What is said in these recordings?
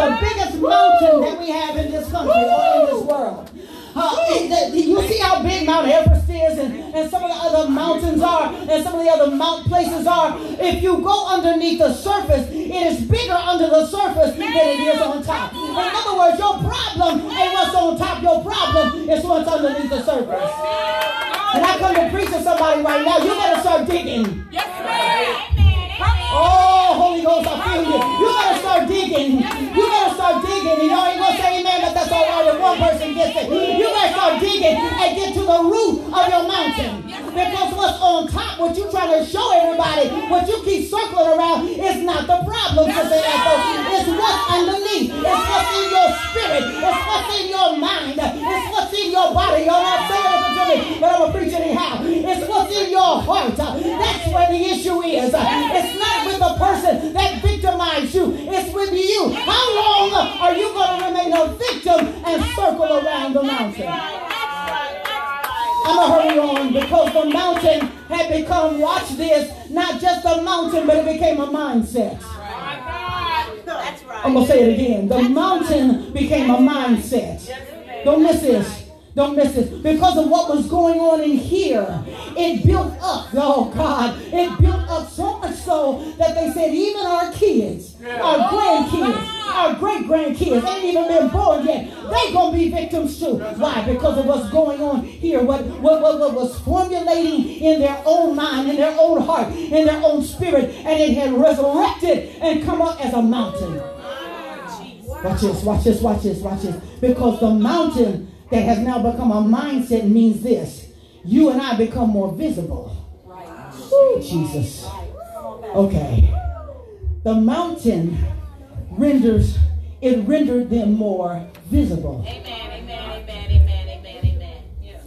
the biggest mountain that we have in this country or in this world. Uh, the, you see how big Mount Everest is and, and some of the other mountains are and some of the other mount places are. If you go underneath the surface, it is bigger under the surface than it is on top. In other words, your problem ain't what's on top. Your problem is what's underneath the surface. And I come to preach to somebody right now. You better start digging. Yes, ma'am. Oh, Holy Ghost, I feel you. You gotta start digging. You gotta start digging. Y'all ain't gonna say amen, but that's all right if one person gets it. You gotta start digging and get to the root of your mountain. Because what's on top, what you trying to show everybody, what you keep circling around, is not the problem, Sister Ethel. It's what's underneath. It's what's in your spirit. It's what's in your mind. It's what's in your body. Y'all not saying it to me, but I'm gonna preach anyhow. It's what's in your heart. That's where the issue is. It's not with the person that victimized you. It's with you. How long are you going to remain a victim and circle around the mountain? I'm going to hurry on because the mountain had become, watch this, not just a mountain, but it became a mindset. I'm going to say it again. The mountain became a mindset. Don't miss this. Don't miss it. Because of what was going on in here, it built up. Oh God, it built up so much so that they said even our kids, yeah. our grandkids, our great grandkids ain't even been born yet. They gonna be victims too. Why? Because of what's going on here. What, what, what, what was formulating in their own mind, in their own heart, in their own spirit, and it had resurrected and come up as a mountain. Ah, watch this, watch this, watch this, watch this. Because the mountain that has now become a mindset means this. You and I become more visible. Ooh, Jesus. Okay. The mountain renders, it rendered them more visible. Amen, amen, amen, amen, amen, amen. Yes.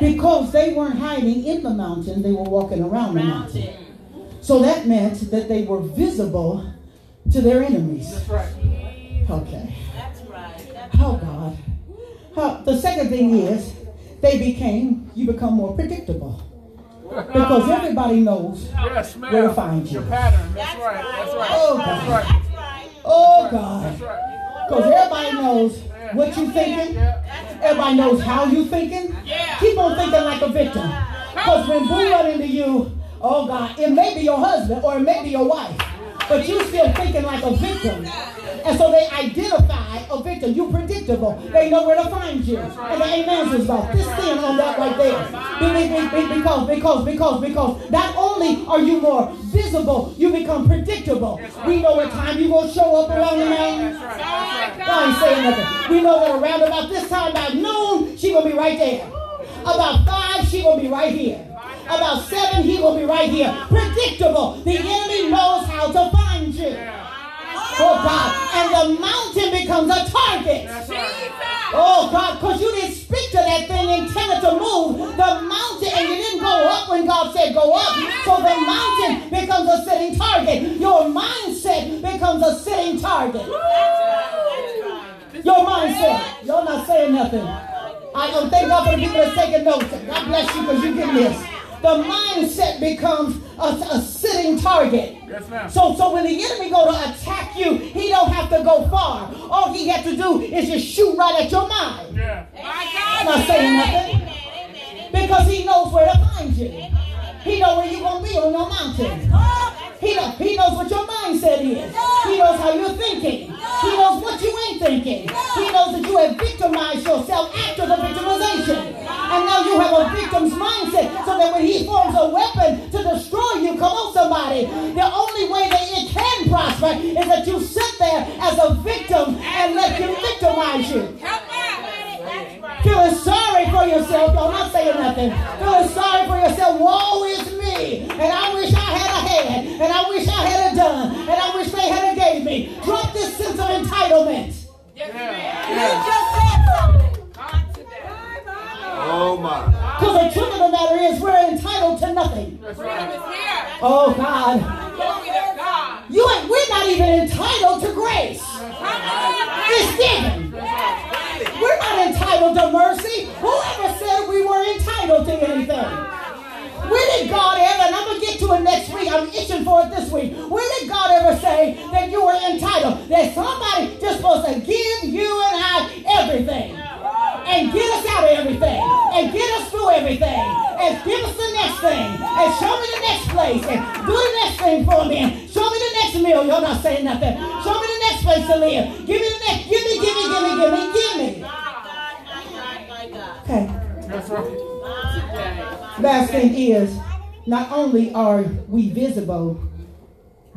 Because they weren't hiding in the mountain, they were walking around the mountain. So that meant that they were visible to their enemies. That's right. Okay. That's right. oh God the second thing is they became, you become more predictable. Because everybody knows yes, where to find you. Your pattern. That's right. That's right. Oh, oh God. That's right. Oh, God. Because everybody knows what you're thinking. Everybody knows how you're thinking. Keep on thinking like a victim. Because when boo run into you, oh, God, it may be your husband or it may be your wife. But you're still thinking like a victim. And so they identify a victim. You predictable. They know where to find you. And the amens is about this thing on that right there. Because, because, because, because not only are you more visible, you become predictable. We know what time you're going to show up around the mountain. I ain't saying nothing. We know that around about this time, about noon, she going to be right there. About five, she going to be right here. About seven, he will be right here. Predictable. The enemy knows how to find you. Oh God. And the mountain becomes a target. Oh God, because you didn't speak to that thing intended to move. The mountain, and you didn't go up when God said go up. So the mountain becomes a sitting target. Your mindset becomes a sitting target. Your mindset. Y'all not saying nothing. I don't thank God for the people that's taking notes. God bless you because you get this the mindset becomes a, a sitting target. Yes, so, so when the enemy go to attack you, he don't have to go far. All he has to do is just shoot right at your mind. Yeah. I'm not saying nothing. Because he knows where to find you. He knows where you're going to be on your mountain. He, know, he knows what your mindset is. He knows how you're thinking. He thinking. He knows that you have victimized yourself after the victimization. And now you have a victim's mindset so that when he forms a weapon to destroy you, come on somebody, the only way that it can prosper is that you sit there as a victim and let him victimize you. Feeling sorry for yourself. Y'all not saying nothing. Feeling sorry for yourself. Woe is me. And I wish I had a head. And I wish I had a done. And I wish they had a gave me. Drop this sense of entitlement. Yes, yeah. You just said something. Oh my. Because the truth of the matter is we're entitled to nothing. That's right. Oh God. You ain't, we're not even entitled to grace. It's given. We're not entitled to mercy. Whoever said we were entitled to anything? Where did God ever, and I'm going to get to to it next week. I'm itching for it this week. When did God ever say that you were entitled? That somebody just supposed to give you and I everything and get us out of everything and get us through everything and give us the next thing and show me the next place and do the next thing for me and show me the next meal. You're not saying nothing. Show me the next place to live. Give me the next. Give me, give me, give me, give me, give me. Okay. That's right. Last thing is, not only are we visible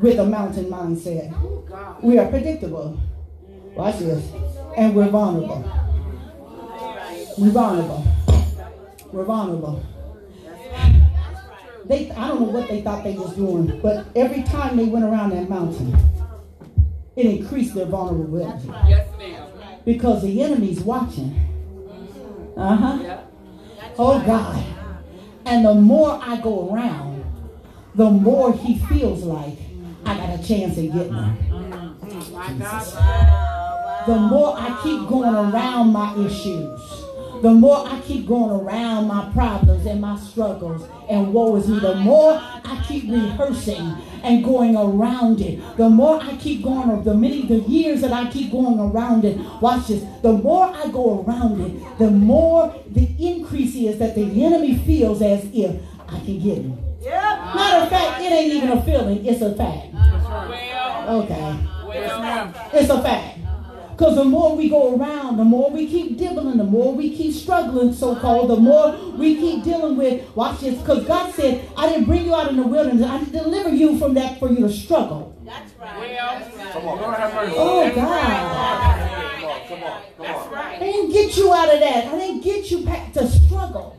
with a mountain mindset, we are predictable. Watch this. And we're vulnerable. We're vulnerable. We're vulnerable. They, I don't know what they thought they was doing, but every time they went around that mountain, it increased their vulnerability. Yes, ma'am. Because the enemy's watching. Uh huh. Oh God. And the more I go around, the more he feels like I got a chance at getting him. The more I keep going around my issues the more I keep going around my problems and my struggles and woe is me, the more I keep rehearsing and going around it, the more I keep going, the many the years that I keep going around it, watch this, the more I go around it, the more the increase is that the enemy feels as if I can get him. Yep. Matter of fact, it ain't even a feeling, it's a fact. Okay. It's a fact. Because the more we go around, the more we keep dibbling, the more we keep struggling, so called, the more we keep dealing with, watch this, because God said, I didn't bring you out in the wilderness, I didn't deliver you from that for you to struggle. That's right. Come on. Oh, God. Come on. Come on. I didn't get you out of that. I didn't get you back to struggle.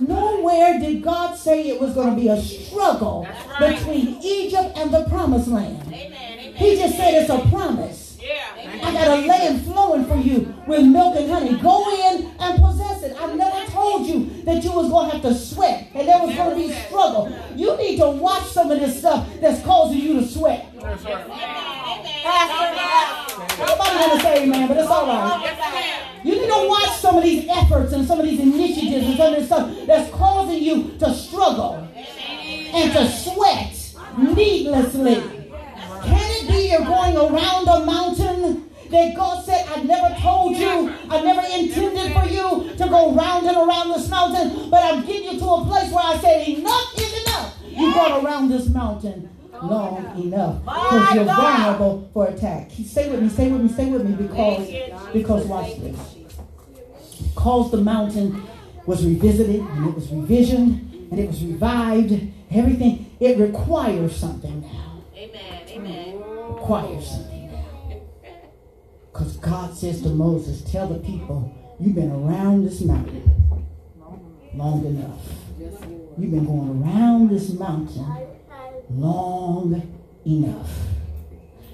Nowhere did God say it was going to be a struggle between Egypt and the promised land. He just said it's a promise. Yeah. I got a land flowing for you with milk and honey. Go in and possess it. I never told you that you was going to have to sweat and there was going to be struggle. You need to watch some of this stuff that's causing you to sweat. Nobody going to say amen, but it's all right. You need to watch some of these efforts and some of these initiatives and some of this stuff that's causing you to struggle and to sweat needlessly. Can it be you're going around a mountain that God said, I never told you, I never intended for you to go round and around this mountain, but I'm getting you to a place where I said, enough is enough. You got around this mountain long enough because you're vulnerable for attack. Stay with me, stay with me, stay with me because, because watch this. Because the mountain was revisited and it was revisioned and it was revived, everything, it requires something now. Amen, amen. Requires something. Because God says to Moses, tell the people, you've been around this mountain long enough. You've been going around this mountain long enough.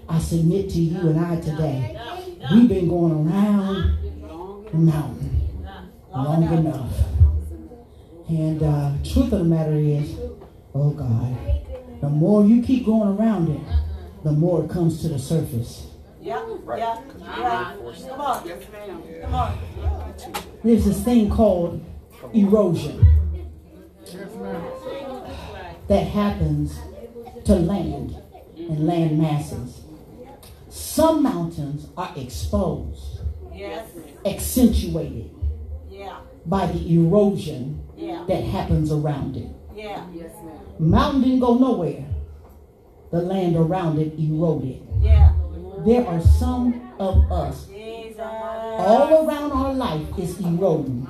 I submit to you and I today, we've been going around the mountain long enough. And uh, truth of the matter is, oh God, the more you keep going around it, the more it comes to the surface. Yeah, right. yeah, yeah. Come on. Yes, ma'am. Come on. There's this thing called erosion that happens to land and land masses. Some mountains are exposed, yes. accentuated yeah. By the erosion yeah. that happens around it. Yeah. Yes, Mountain didn't go nowhere. The land around it eroded. Yeah there are some of us all around our life is eroding.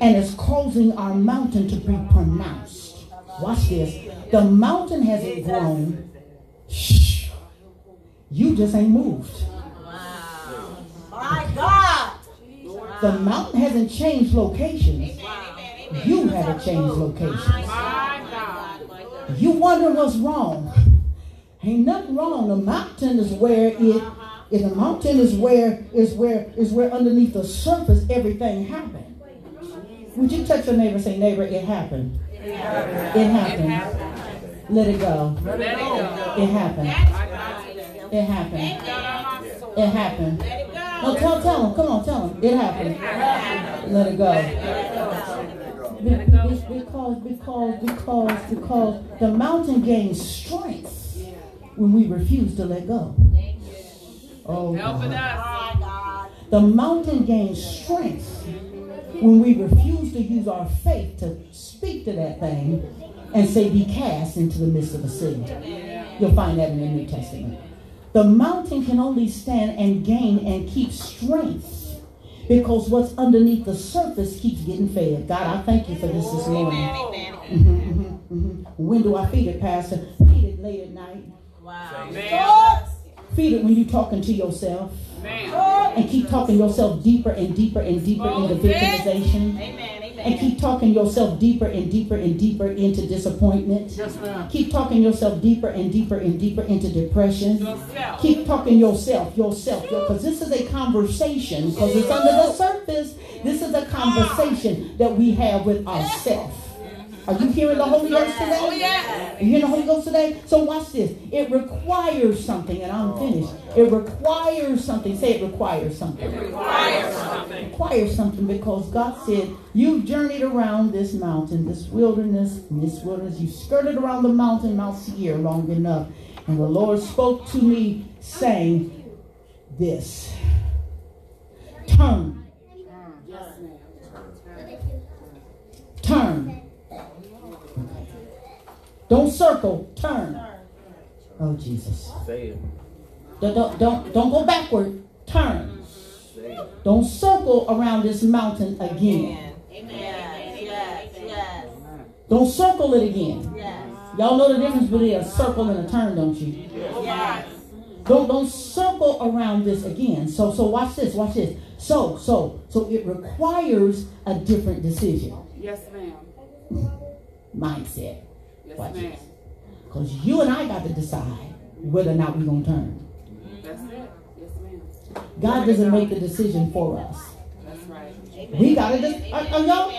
And it's causing our mountain to be pronounced. Watch this. The mountain hasn't grown. Shh. You just ain't moved. My God. The mountain hasn't changed locations. You haven't changed locations. You wonder what's wrong. Ain't nothing wrong. The mountain is where it uh-huh. is the mountain is where is where is where underneath the surface everything happened. Would you touch your neighbor and say, neighbor, it happened. It happened. It happened. Let it go. Let it go. It happened. It happened. It happened. No, tell, tell him. Come on, tell him. It happened. Let it go. because, because, because, because, because the mountain gains strength when we refuse to let go. Oh, God. The mountain gains strength when we refuse to use our faith to speak to that thing and say, be cast into the midst of the sea. You'll find that in the New Testament. The mountain can only stand and gain and keep strength because what's underneath the surface keeps getting fed. God, I thank you for this this morning. Mm-hmm, mm-hmm, mm-hmm. When do I feed it, Pastor? Feed it late at night. Wow. Feed it when you're talking to yourself. And keep talking yourself deeper and deeper and deeper into victimization. Amen and keep talking yourself deeper and deeper and deeper into disappointment. Yes, keep talking yourself deeper and deeper and deeper into depression. Yourself. Keep talking yourself, yourself, because this is a conversation, because it's under the surface. This is a conversation that we have with ourselves. Are you hearing the Holy Ghost today? Oh, yeah. Are you hearing the Holy Ghost today? So watch this. It requires something, and I'm finished. It requires something. Say it requires something. It requires something. It requires something because God said, You've journeyed around this mountain, this wilderness, this wilderness. You skirted around the mountain, Mount Seir, long enough. And the Lord spoke to me, saying this Turn. Turn don't circle, turn. Oh, Jesus. Say it. Don't, don't, don't go backward, turn. Don't circle around this mountain again. Amen. Yes, yes. Don't circle it again. Yes. Y'all know the difference between a circle and a turn, don't you? Yes. Don't don't circle around this again. So so watch this, watch this. So so so it requires a different decision. Yes, ma'am. Mindset. Watch this. Because you and I got to decide whether or not we're going to turn. That's it. Yes, ma'am. God doesn't make the decision for us. That's right. We got to decide. Are, y'all?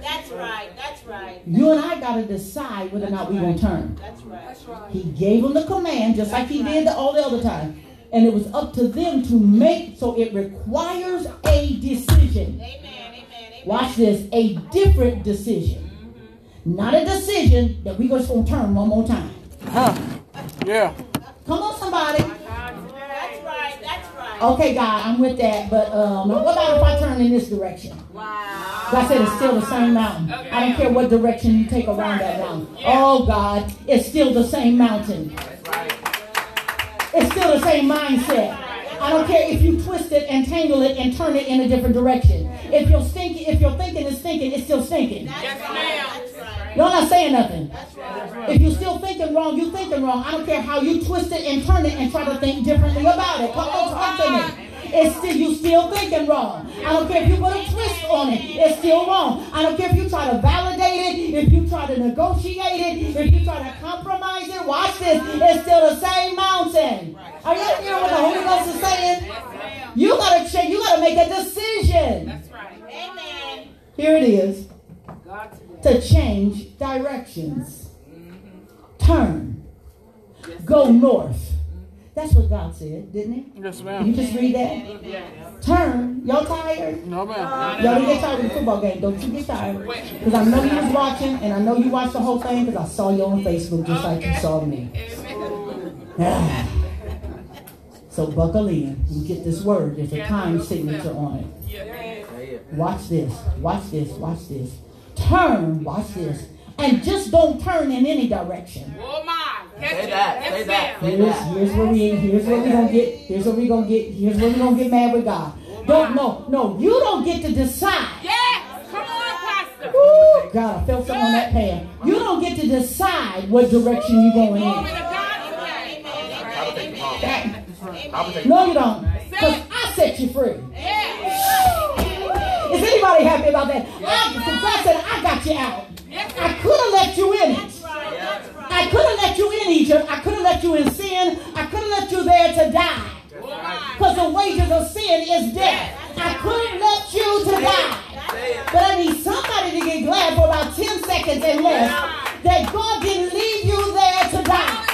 That's right. That's right. You and I got to decide whether or not we're going to turn. That's right. That's right. He gave them the command just like he did all the other time. And it was up to them to make, so it requires a decision. Amen, amen, amen. Watch this, a different decision. Not a decision that we just gonna turn one more time. Huh. Yeah. Come on, somebody. That's right. That's right. Okay, God, I'm with that. But um, what about if I turn in this direction? Wow. God said it's still the same mountain. Okay. I don't care what direction you take around that mountain. Yeah. Oh God, it's still the same mountain. Right. It's still the same mindset. I don't care if you twist it and tangle it and turn it in a different direction. If you're thinking, if you're thinking is thinking, it's still thinking. Yes, ma'am. Y'all not saying nothing. If you're still thinking wrong, you're thinking wrong. I don't care how you twist it and turn it and try to think differently about it. Come on, talk to me. It's still you still thinking wrong. I don't care if you put a twist on it, it's still wrong. I don't care if you try to validate it, if you try to negotiate it, if you try to compromise it. Watch this, it's still the same mountain. Are you hearing what the Holy Ghost is saying? You gotta change. You gotta make a decision. That's right. Amen. Here it is. To change directions. Turn. Go north. That's what God said, didn't he? Yes, ma'am. You just read that? Yes. Turn. Y'all tired? No, ma'am. Y'all didn't get tired of the football game. Don't you get tired. Because I know you was watching, and I know you watched the whole thing because I saw you on Facebook just like you saw me. so buckle in and get this word. There's a time signature on it. Watch this. Watch this. Watch this. Turn. Watch this. And just don't turn in any direction. Oh, my. Say that. Say that. Say here's, that. Here's where we. Here's where we gonna get. Here's where we gonna get. Here's where we gonna get mad with God. Don't no no. You don't get to decide. Yes. Come on, Pastor. Ooh, God, I felt something on that pan. You don't get to decide what direction you're going in. No, you don't. Because I set you free. Is happy about that? I, God said, I got you out. I could have let you in it. I could have let you in Egypt. I could have let you in sin. I could have let you there to die. Because the wages of sin is death. I couldn't let you to die. But I need somebody to get glad for about 10 seconds and less that God didn't leave you there to die.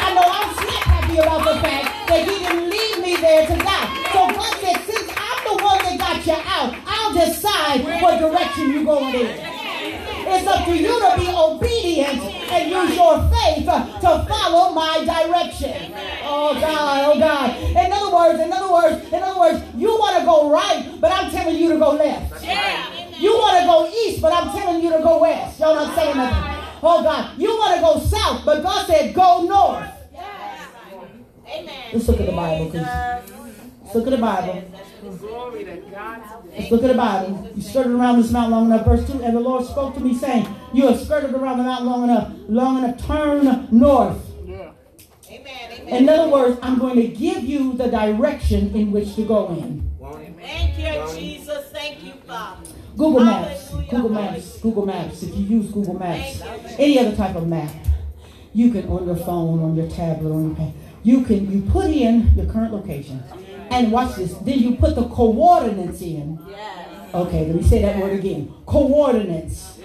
I know I'm not happy about the fact that He didn't leave me there to die. So God said, since I'm the one that got you out, I'll decide what direction you're going in. It's up to you to be obedient and use your faith to follow my direction. Oh God, oh God. In other words, in other words, in other words, you want to go right, but I'm telling you to go left. You want to go east, but I'm telling you to go west. Y'all not saying nothing. Oh God, you want to go south, but God said go north. Amen. Let's look at the Bible, please. Let's look at the Bible. Glory to God. Let's look at the Bible. You skirted around this mountain long enough. Verse 2, and the Lord spoke to me, saying, You have skirted around the mountain long enough. Long enough, turn north. Yeah. Amen. Amen. In other words, I'm going to give you the direction in which to go in. Thank you, Jesus. Thank you, Father. Google Maps. Google Maps. Google Maps. If you use Google Maps, any other type of map, you can on your phone, on your tablet, on your pad, you can you put in your current location, and watch this. Then you put the coordinates in. Yes. Okay, let me say that word again. Coordinates.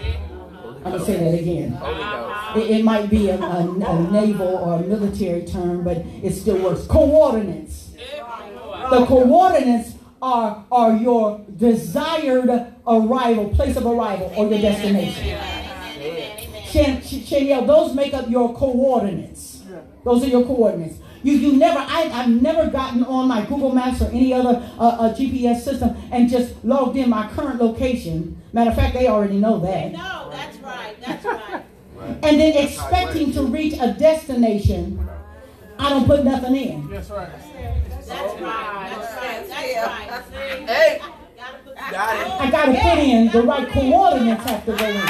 I'm gonna say that again. Uh-huh. It, it might be a, a, a naval or a military term, but it still works. Coordinates. The coordinates are are your desired arrival, place of arrival, or your destination. Shan, Sh- Shanielle, those make up your coordinates. Those are your coordinates. You, you never, I, I've never gotten on my Google Maps or any other uh, uh, GPS system and just logged in my current location. Matter of fact, they already know that. No, that's right. That's right. And then expecting to reach a destination, I don't put nothing in. That's right. That's right. That's right. That's right. See? Hey. Gotta put Got it. I gotta put in the right coordinates have to go in.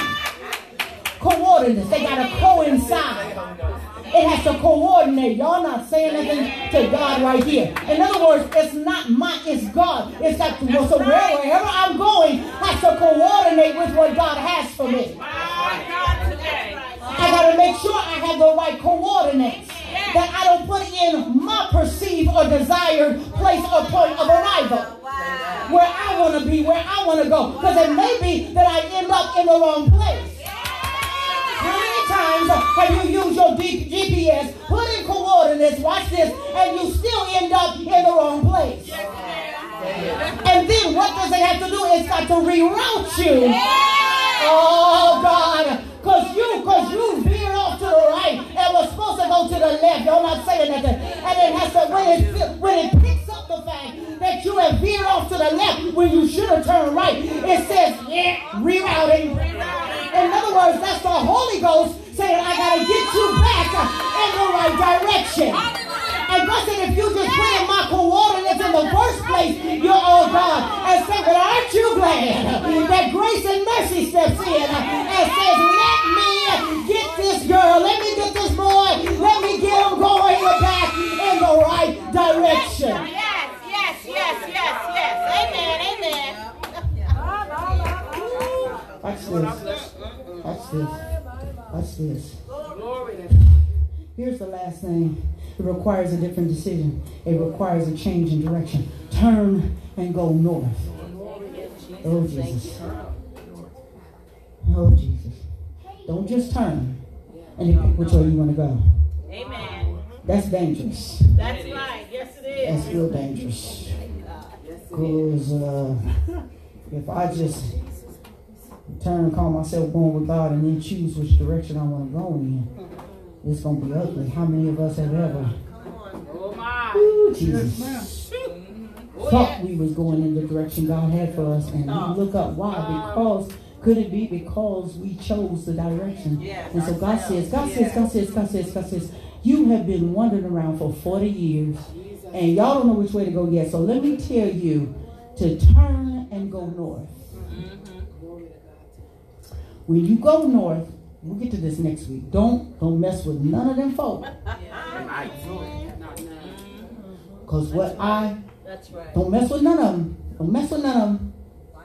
Coordinates, they gotta coincide. It has to coordinate. Y'all not saying anything to God right here. In other words, it's not my, it's God. It's got to. So wherever I'm going has to coordinate with what God has for me. My God today. I gotta make sure I have the right coordinates. That I don't put in my perceived or desired place or point of arrival. Where I want to be, where I want to go. Because it may be that I end up in the wrong place. Times have you used your GPS, put in coordinates, watch this, and you still end up in the wrong place? And then what does it have to do? It's got to reroute you. Oh God. Cause you, cause you veered off to the right and was supposed to go to the left. Y'all not saying nothing. And it has to when it when it picks up the fact that you have veered off to the left when you should have turned right, it says yeah, rerouting. In other words, that's the Holy Ghost saying, I gotta get you uh, back in the right direction. And God said, if you just put in my coordinates in the first place, you're all God. And say, but aren't you glad that grace and mercy steps in and says, let me get this girl, let me get this boy, let me get him going back in the right direction. Yes, yes, yes, yes, yes. Amen, amen. Watch this. Watch this. Watch this. Glory to God. Here's the last thing. It requires a different decision. It requires a change in direction. Turn and go north. Oh Jesus. Oh Jesus. Don't just turn and then pick which way you want to go. Amen. That's dangerous. That's right. Yes, it is. That's real dangerous. Because uh, if I just turn and call myself going with God and then choose which direction I want to go in, it's going to be ugly. How many of us have ever Oh my. Ooh, Jesus. Thought we was going in the direction God had for us, and we look up why? Because could it be because we chose the direction? And so God says, God says, God says, God says, God says, you have been wandering around for 40 years, and y'all don't know which way to go yet. So let me tell you to turn and go north. When you go north, we'll get to this next week. Don't don't mess with none of them folk. Mm-hmm. Cause what I That's right. don't mess with none of them. Don't mess with none of them.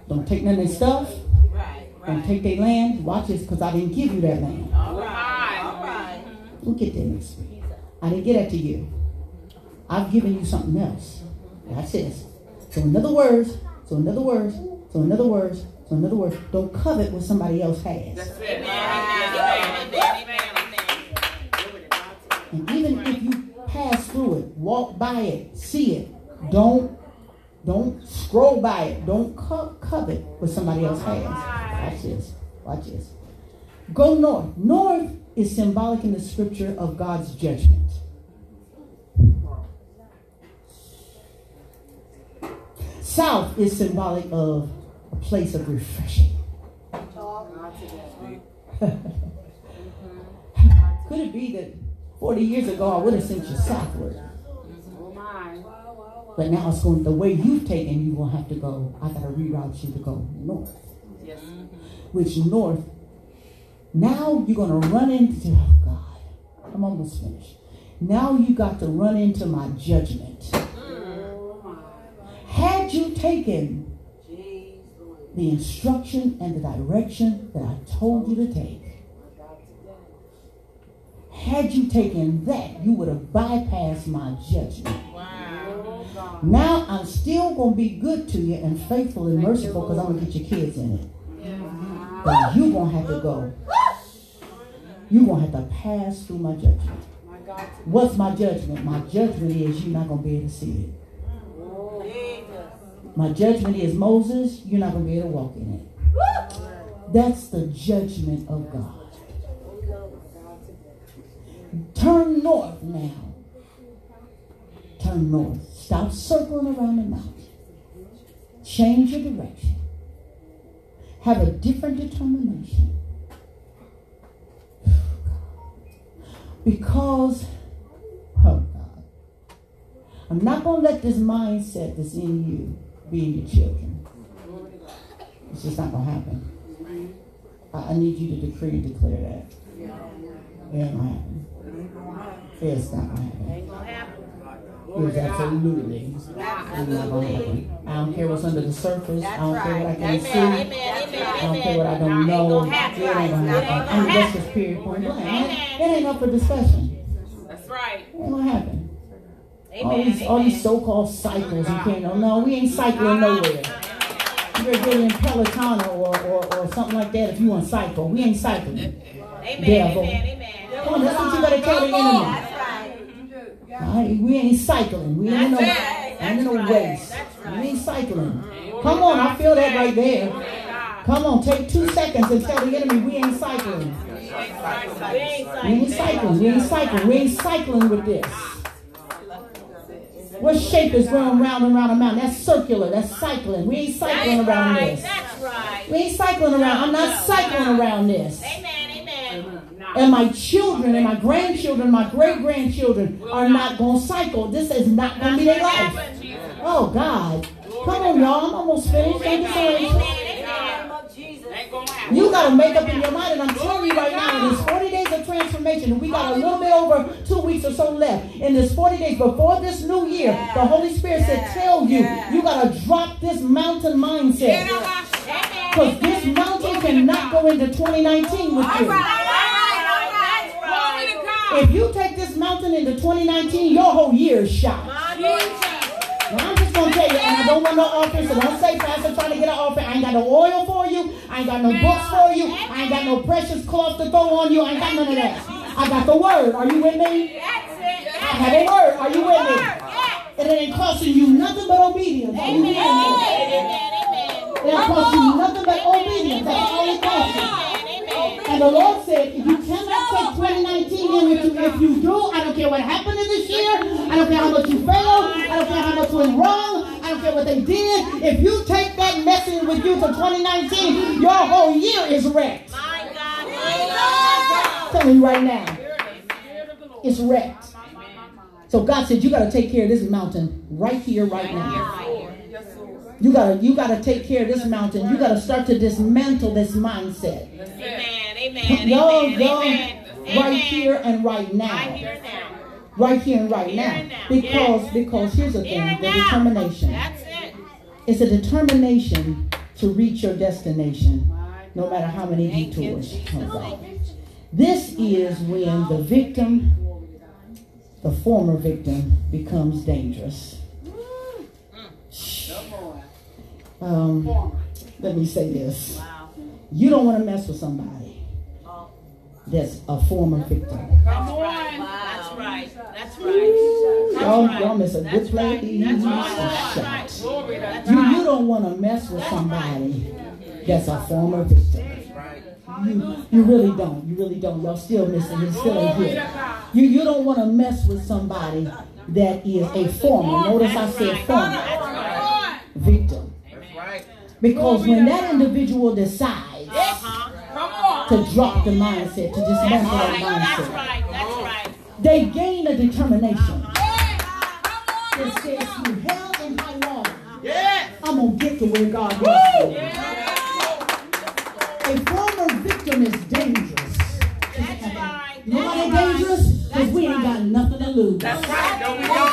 Don't take none of their stuff. Right, Don't take their land. Watch this, cause I didn't give you that land. All right. All right. Mm-hmm. We'll get there next week. I didn't get that to you. I've given you something else. That's this. So in other words, so in other words, so in other words, so in other words, don't covet what somebody else has. That's it. And even if you pass through it, walk by it, see it, don't Don't scroll by it. Don't co- covet what somebody else has. Watch this. Watch this. Go north. North is symbolic in the scripture of God's judgment. South is symbolic of a place of refreshing. Could it be that 40 years ago I would have sent you southward? But now it's going the way you've taken, you will have to go. I gotta reroute you to go north. Yes. Which north? Now you're gonna run into oh God. I'm almost finished. Now you got to run into my judgment. Oh. Had you taken the instruction and the direction that I told you to take, had you taken that, you would have bypassed my judgment. God. Now I'm still gonna be good to you and faithful and merciful because I'm gonna get your kids in it. But you're gonna have to go. You're gonna have to pass through my judgment. What's my judgment? My judgment is you're not gonna be able to see it. My judgment is Moses, you're not gonna be able to walk in it. That's the judgment of God. Turn north now. Turn north. Stop circling around the mountain. Change your direction. Have a different determination. Because, oh God, I'm not going to let this mindset that's in you be in your children. It's just not going to happen. I, need you to decree and declare that. It ain't going to happen. It's not going to happen. Happen. It's absolutely it's not going to happen. I don't care what's under the surface. I don't care what I can see. I don't care what I don't know. It ain't gonna happen. gonna I mean, that's just period point blank. It ain't up for discussion. That's right. It ain't gonna happen. All Amen. these, all these Amen. so-called cycles you can't know. No, we ain't cycling nowhere. You're getting Peloton or, or, or something like that if you want to cycle. We ain't cycling. Amen. devil. Amen. Amen. Come on, that's what you gotta tell the enemy. That's right. All right, we ain't cycling. We ain't in no, right. ain't no That's race. right. We ain't cycling. Come on, I feel that right there. Come on, take two seconds and tell the enemy we ain't cycling. We ain't We ain't cycling. cycling. We ain't cycling. We ain't cycling with this. What shape is going round and round a mountain? That's circular. That's cycling. We ain't cycling That's around right. this. That's right. We ain't cycling around. I'm not cycling around this. Amen. Amen. And my children and my grandchildren, my great grandchildren are not going to cycle. This is not going to be their life. Oh, God. Come on, y'all. I'm almost finished. Don't get so anxious. Ain't gonna happen. You got to make up in your mind, and I'm telling you right now, in this 40 days of transformation, and we got a little bit over two weeks or so left. In this 40 days before this new year, the Holy Spirit said, Tell you, you got to drop this mountain mindset. Because this mountain cannot go into 2019 with you. Glory to God. If you take this mountain into 2019, your whole year is shot. Now I'm just gonna tell you, and I don't want no offering, so don't say Pastor I'm trying to get an offering. I ain't got no oil for you. I ain't got no books for you. I ain't got no precious cloth to throw on you. I ain't got none of that. I got the word. Are you with me? I have a word. Are you with me? And it ain't costing you nothing but obedience. Are you with me? It ain't costing you nothing but obedience. That's all it costs. And the Lord said, if you cannot take 2019 in with you, if you do, I don't care what happened in this year. I don't care how much you failed. I don't care how much went wrong. I what they did. If you take that message with you to 2019, your whole year is wrecked. I'm telling you right now, it's wrecked. So God said, you got to take care of this mountain right here, right now. You gotta, you gotta take care of this mountain. You gotta start to dismantle this mindset. Amen. Y'all, y'all, right here and right now. Right here and right now. Because, because here's the thing, the determination. It's a determination to reach your destination, no matter how many detours come about. This is when the victim, the former victim, becomes dangerous. Um, let me say this. You don't want to mess with somebody that's a former victim. Come on. That's right. That's right. That's Y'all, right. y'all miss a That's good play. right. That's right. That's Shot. right. That's You, you don't want to mess with somebody that's a former victim. You, you really don't. You really don't. Y'all still missing. You're still in here. You, you don't want to mess with somebody that is a former. Notice I said former That's right. victim. That's right. Because when that individual decides Uh-huh. To drop the mindset, to dismantle That's that right. That's mindset, right. That's right. they gain a determination says through hell and high water, Yes. I'm going to get to where God wants me. A former victim is dangerous. That's right. You know why they're dangerous? Because we ain't got nothing to lose. That's right. Don't we know that?